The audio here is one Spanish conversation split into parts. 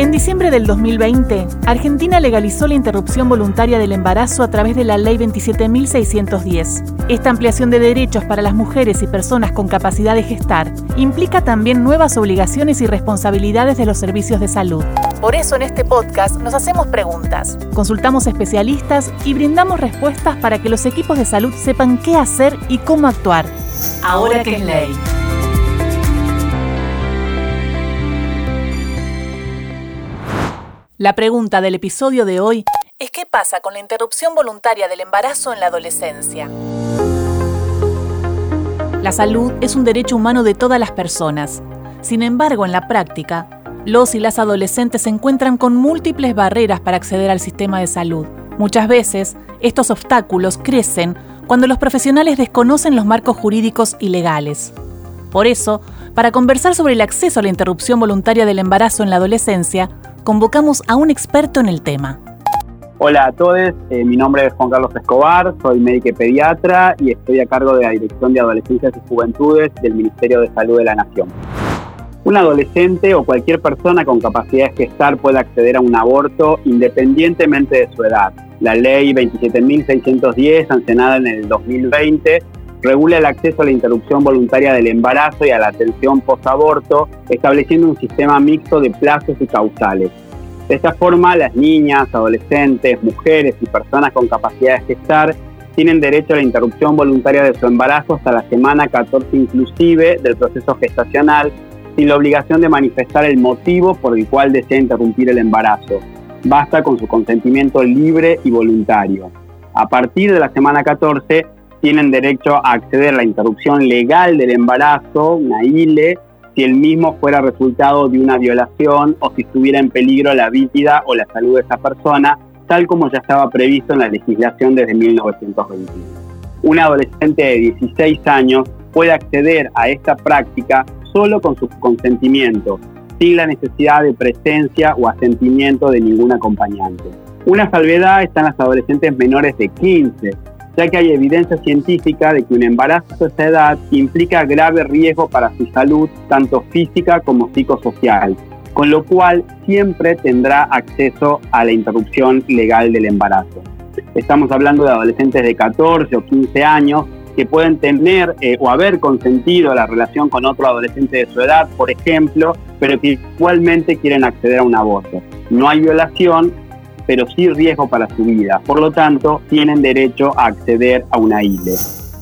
En diciembre del 2020, Argentina legalizó la interrupción voluntaria del embarazo a través de la Ley 27.610. Esta ampliación de derechos para las mujeres y personas con capacidad de gestar implica también nuevas obligaciones y responsabilidades de los servicios de salud. Por eso en este podcast nos hacemos preguntas, consultamos especialistas y brindamos respuestas para que los equipos de salud sepan qué hacer y cómo actuar. Ahora que es ley. La pregunta del episodio de hoy es ¿qué pasa con la interrupción voluntaria del embarazo en la adolescencia? La salud es un derecho humano de todas las personas. Sin embargo, en la práctica, los y las adolescentes se encuentran con múltiples barreras para acceder al sistema de salud. Muchas veces, estos obstáculos crecen cuando los profesionales desconocen los marcos jurídicos y legales. Por eso, para conversar sobre el acceso a la interrupción voluntaria del embarazo en la adolescencia, convocamos a un experto en el tema. Hola a todos, eh, mi nombre es Juan Carlos Escobar, soy médico pediatra y estoy a cargo de la Dirección de Adolescencias y Juventudes del Ministerio de Salud de la Nación. Un adolescente o cualquier persona con capacidad de gestar puede acceder a un aborto independientemente de su edad. La ley 27.610, sancionada en el 2020, regula el acceso a la interrupción voluntaria del embarazo y a la atención post-aborto, estableciendo un sistema mixto de plazos y causales. De esta forma, las niñas, adolescentes, mujeres y personas con capacidad de gestar tienen derecho a la interrupción voluntaria de su embarazo hasta la semana 14 inclusive del proceso gestacional, sin la obligación de manifestar el motivo por el cual desea interrumpir el embarazo. Basta con su consentimiento libre y voluntario. A partir de la semana 14, tienen derecho a acceder a la interrupción legal del embarazo, una ILE, si el mismo fuera resultado de una violación o si estuviera en peligro la vida o la salud de esa persona, tal como ya estaba previsto en la legislación desde 1921. Un adolescente de 16 años puede acceder a esta práctica solo con su consentimiento, sin la necesidad de presencia o asentimiento de ningún acompañante. Una salvedad están las adolescentes menores de 15, ya que hay evidencia científica de que un embarazo a esa edad implica grave riesgo para su salud, tanto física como psicosocial, con lo cual siempre tendrá acceso a la interrupción legal del embarazo. Estamos hablando de adolescentes de 14 o 15 años que pueden tener eh, o haber consentido la relación con otro adolescente de su edad, por ejemplo, pero que igualmente quieren acceder a un aborto. No hay violación, pero sí riesgo para su vida. Por lo tanto, tienen derecho a acceder a una ILE.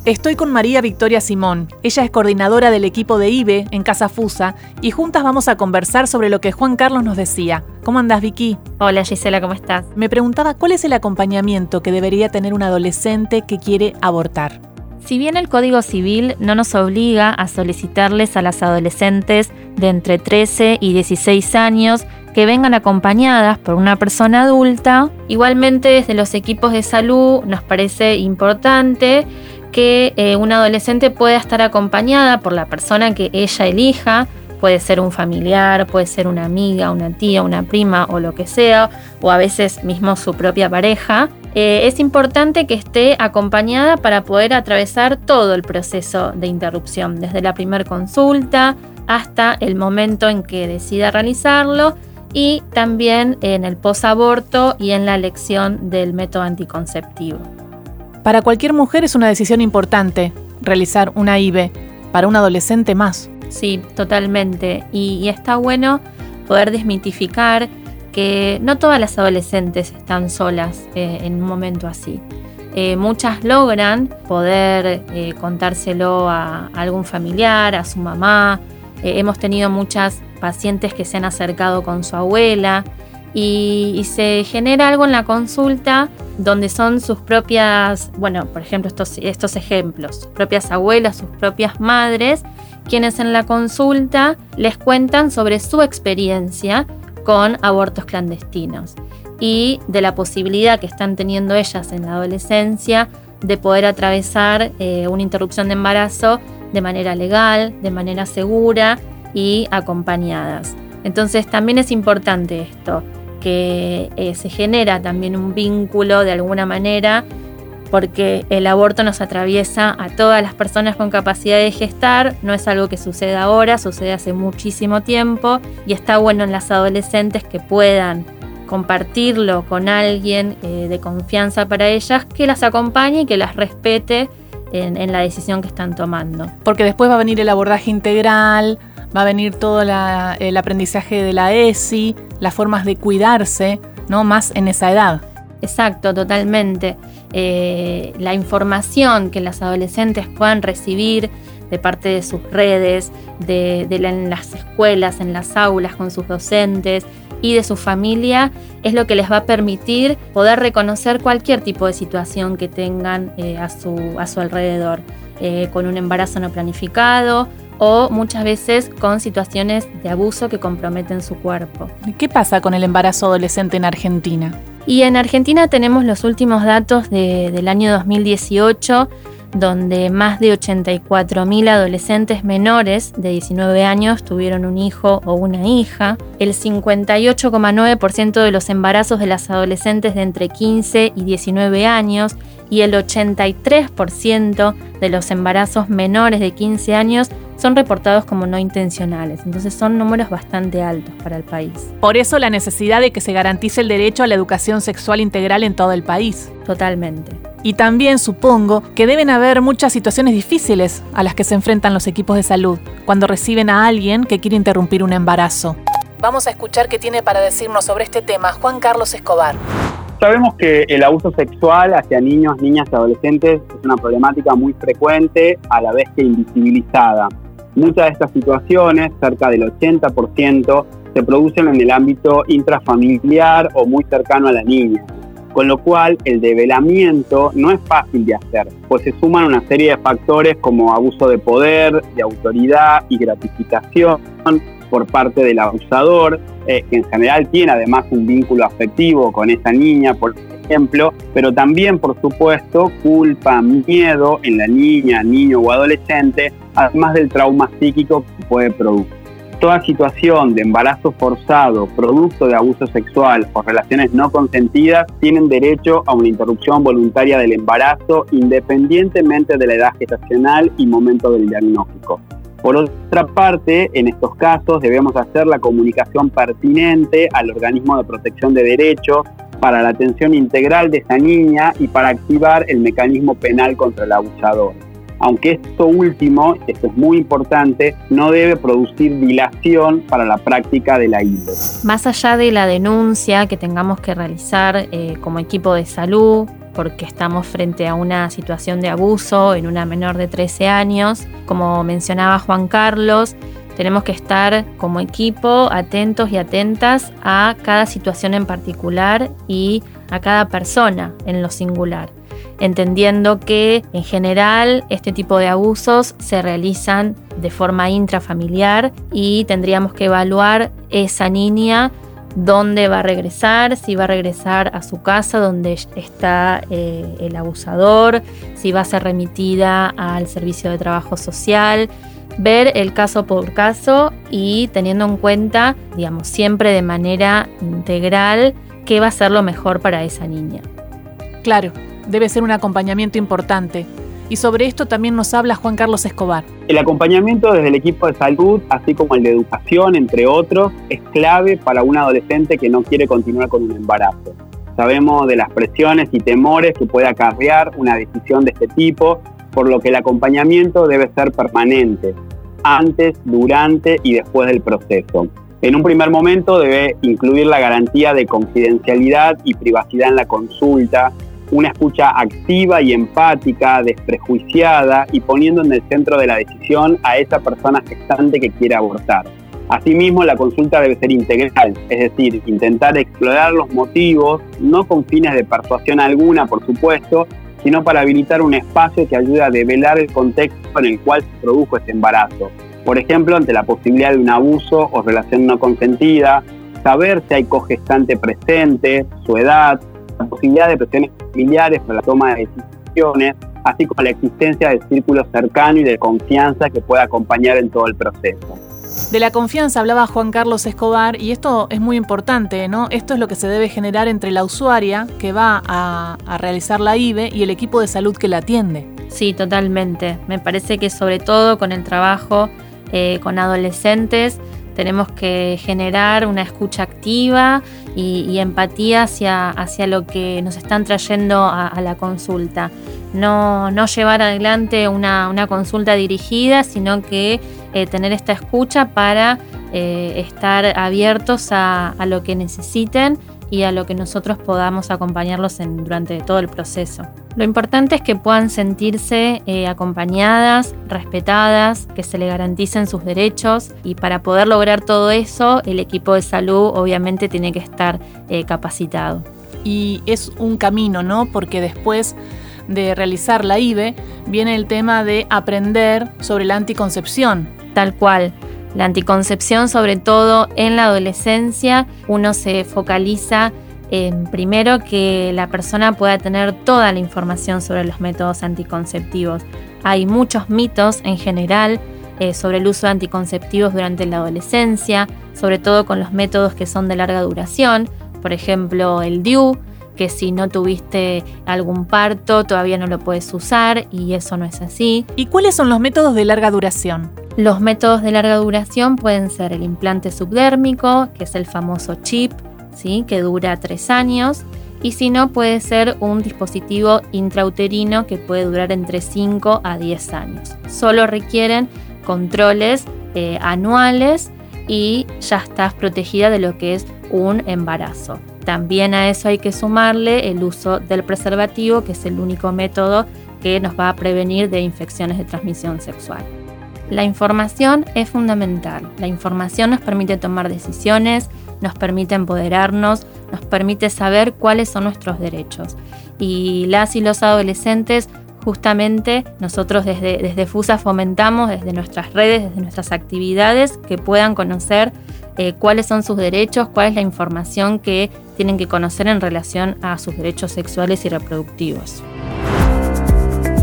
Estoy con María Victoria Simón. Ella es coordinadora del equipo de IBE en Casa Fusa y juntas vamos a conversar sobre lo que Juan Carlos nos decía. ¿Cómo andas, Vicky? Hola, Gisela, ¿cómo estás? Me preguntaba cuál es el acompañamiento que debería tener un adolescente que quiere abortar. Si bien el Código Civil no nos obliga a solicitarles a las adolescentes de entre 13 y 16 años que vengan acompañadas por una persona adulta. Igualmente desde los equipos de salud nos parece importante que eh, una adolescente pueda estar acompañada por la persona que ella elija, puede ser un familiar, puede ser una amiga, una tía, una prima o lo que sea, o a veces mismo su propia pareja. Eh, es importante que esté acompañada para poder atravesar todo el proceso de interrupción, desde la primera consulta hasta el momento en que decida realizarlo y también en el posaborto y en la elección del método anticonceptivo. Para cualquier mujer es una decisión importante realizar una IVE, para un adolescente más. Sí, totalmente. Y, está bueno poder desmitificar que no todas las adolescentes están solas eh, en un momento así. Eh, muchas logran poder eh, contárselo a, algún familiar, a su mamá. Hemos tenido muchas pacientes que se han acercado con su abuela y, se genera algo en la consulta donde son sus propias, bueno, por ejemplo, estos, estos ejemplos, sus propias abuelas, sus propias madres, quienes en la consulta les cuentan sobre su experiencia con abortos clandestinos y de la posibilidad que están teniendo ellas en la adolescencia de poder atravesar eh, una interrupción de embarazo de manera legal, de manera segura y acompañadas. Entonces también es importante esto, que eh, se genera también un vínculo de alguna manera porque el aborto nos atraviesa a todas las personas con capacidad de gestar, no es algo que sucede ahora, sucede hace muchísimo tiempo y está bueno en las adolescentes que puedan compartirlo con alguien eh, de confianza para ellas, que las acompañe y que las respete en, la decisión que están tomando. Porque después va a venir el abordaje integral, va a venir todo el aprendizaje de la ESI, las formas de cuidarse, ¿no? Más en esa edad. Exacto, totalmente. Eh, la información que las adolescentes puedan recibir de parte de sus redes, de, en las escuelas, en las aulas, con sus docentes y de su familia, es lo que les va a permitir poder reconocer cualquier tipo de situación que tengan eh, a, su, a, su, alrededor, eh, con un embarazo no planificado o muchas veces con situaciones de abuso que comprometen su cuerpo. ¿Qué pasa con el embarazo adolescente en Argentina? Y en Argentina tenemos los últimos datos del año 2018 donde más de 84.000 adolescentes menores de 19 años tuvieron un hijo o una hija. El 58,9% de los embarazos de las adolescentes de entre 15 y 19 años y el 83% de los embarazos menores de 15 años son reportados como no intencionales. Entonces son números bastante altos para el país. Por eso la necesidad de que se garantice el derecho a la educación sexual integral en todo el país. Totalmente. Y también supongo que deben haber muchas situaciones difíciles a las que se enfrentan los equipos de salud cuando reciben a alguien que quiere interrumpir un embarazo. Vamos a escuchar qué tiene para decirnos sobre este tema Juan Carlos Escobar. Sabemos que el abuso sexual hacia niños, niñas y adolescentes es una problemática muy frecuente a la vez que invisibilizada. Muchas de estas situaciones, cerca del 80%, se producen en el ámbito intrafamiliar o muy cercano a la niña, con lo cual el develamiento no es fácil de hacer, pues se suman una serie de factores como abuso de poder, de autoridad y gratificación por parte del abusador, eh, que en general tiene además un vínculo afectivo con esa niña, por ejemplo, pero también, por supuesto, culpa, miedo en la niña, niño o adolescente, además del trauma psíquico que puede producir. Toda situación de embarazo forzado, producto de abuso sexual o relaciones no consentidas, tienen derecho a una interrupción voluntaria del embarazo independientemente de la edad gestacional y momento del diagnóstico. Por otra parte, en estos casos debemos hacer la comunicación pertinente al organismo de protección de derechos para la atención integral de esa niña y para activar el mecanismo penal contra el abusador. Aunque esto último, esto es muy importante, no debe producir dilación para la práctica de la índole. Más allá de la denuncia que tengamos que realizar eh, como equipo de salud, porque estamos frente a una situación de abuso en una menor de 13 años. Como mencionaba Juan Carlos, tenemos que estar como equipo atentos y atentas a cada situación en particular y a cada persona en lo singular, entendiendo que en general este tipo de abusos se realizan de forma intrafamiliar y tendríamos que evaluar esa niña dónde va a regresar, si va a regresar a su casa donde está eh, el abusador, si va a ser remitida al servicio de trabajo social, ver el caso por caso y teniendo en cuenta, digamos, siempre de manera integral qué va a ser lo mejor para esa niña. Claro, debe ser un acompañamiento importante y sobre esto también nos habla Juan Carlos Escobar. El acompañamiento desde el equipo de salud, así como el de educación, entre otros, es clave para un adolescente que no quiere continuar con un embarazo. Sabemos de las presiones y temores que puede acarrear una decisión de este tipo, por lo que el acompañamiento debe ser permanente, antes, durante y después del proceso. En un primer momento debe incluir la garantía de confidencialidad y privacidad en la consulta, una escucha activa y empática, desprejuiciada y poniendo en el centro de la decisión a esa persona gestante que quiere abortar. Asimismo, la consulta debe ser integral, es decir, intentar explorar los motivos, no con fines de persuasión alguna, por supuesto, sino para habilitar un espacio que ayude a develar el contexto en el cual se produjo este embarazo. Por ejemplo, ante la posibilidad de un abuso o relación no consentida, saber si hay cogestante presente, su edad, la posibilidad de presiones familiares para la toma de decisiones, así como la existencia de círculos cercanos y de confianza que pueda acompañar en todo el proceso. De la confianza hablaba Juan Carlos Escobar y esto es muy importante, ¿no? Esto es lo que se debe generar entre la usuaria que va a, realizar la IBE y el equipo de salud que la atiende. Sí, totalmente. Me parece que sobre todo con el trabajo eh, con adolescentes tenemos que generar una escucha activa y, empatía hacia, hacia, lo que nos están trayendo a, la consulta. No, no, llevar adelante una, una consulta dirigida, sino que eh, tener esta escucha para eh, estar abiertos a, lo que necesiten y a lo que nosotros podamos acompañarlos en, durante todo el proceso. Lo importante es que puedan sentirse eh, acompañadas, respetadas, que se le garanticen sus derechos y para poder lograr todo eso el equipo de salud obviamente tiene que estar capacitado. Y es un camino, ¿no? Porque después de realizar la IBE viene el tema de aprender sobre la anticoncepción, tal cual. La anticoncepción, sobre todo en la adolescencia, uno se focaliza en primero que la persona pueda tener toda la información sobre los métodos anticonceptivos. Hay muchos mitos en general eh, sobre el uso de anticonceptivos durante la adolescencia, sobre todo con los métodos que son de larga duración, por ejemplo el DIU, que si no tuviste algún parto todavía no lo puedes usar y eso no es así. ¿Y cuáles son los métodos de larga duración? Los métodos de larga duración pueden ser el implante subdérmico, que es el famoso chip, ¿sí? que dura tres años, y si no puede ser un dispositivo intrauterino que puede durar entre 5 a 10 años. Solo requieren controles eh, anuales y ya estás protegida de lo que es un embarazo. También a eso hay que sumarle el uso del preservativo, que es el único método que nos va a prevenir de infecciones de transmisión sexual. La información es fundamental. La información nos permite tomar decisiones, nos permite empoderarnos, nos permite saber cuáles son nuestros derechos. Y las y los adolescentes, justamente nosotros desde, desde FUSA fomentamos desde nuestras redes, desde nuestras actividades, que puedan conocer eh, cuáles son sus derechos, cuál es la información que tienen que conocer en relación a sus derechos sexuales y reproductivos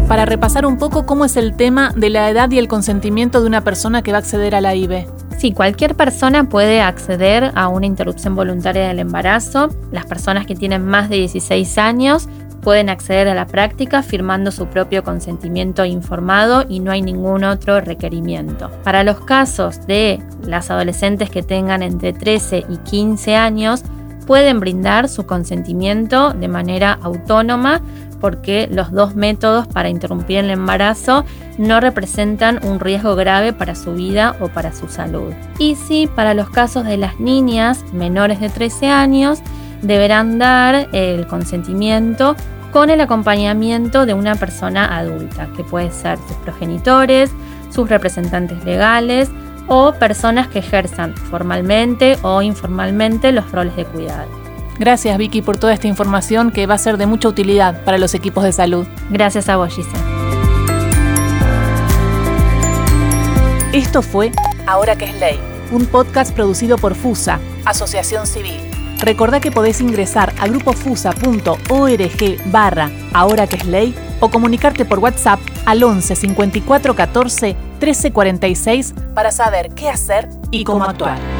para repasar un poco cómo es el tema de la edad y el consentimiento de una persona que va a acceder a la IBE. Sí, cualquier persona puede acceder a una interrupción voluntaria del embarazo. Las personas que tienen más de 16 años pueden acceder a la práctica firmando su propio consentimiento informado y no hay ningún otro requerimiento. Para los casos de las adolescentes que tengan entre 13 y 15 años, pueden brindar su consentimiento de manera autónoma porque los dos métodos para interrumpir el embarazo no representan un riesgo grave para su vida o para su salud. Y sí, para los casos de las niñas menores de 13 años, deberán dar el consentimiento con el acompañamiento de una persona adulta, que puede ser sus progenitores, sus representantes legales o personas que ejerzan formalmente o informalmente los roles de cuidado. Gracias Vicky por toda esta información que va a ser de mucha utilidad para los equipos de salud. Gracias a vos, Giselle. Esto fue Ahora que es ley, un podcast producido por FUSA, Asociación Civil. Recordá que podés ingresar a grupofusa.org barra Ahora que es ley o comunicarte por WhatsApp al 11 54 14 13 46 para saber qué hacer y cómo actuar.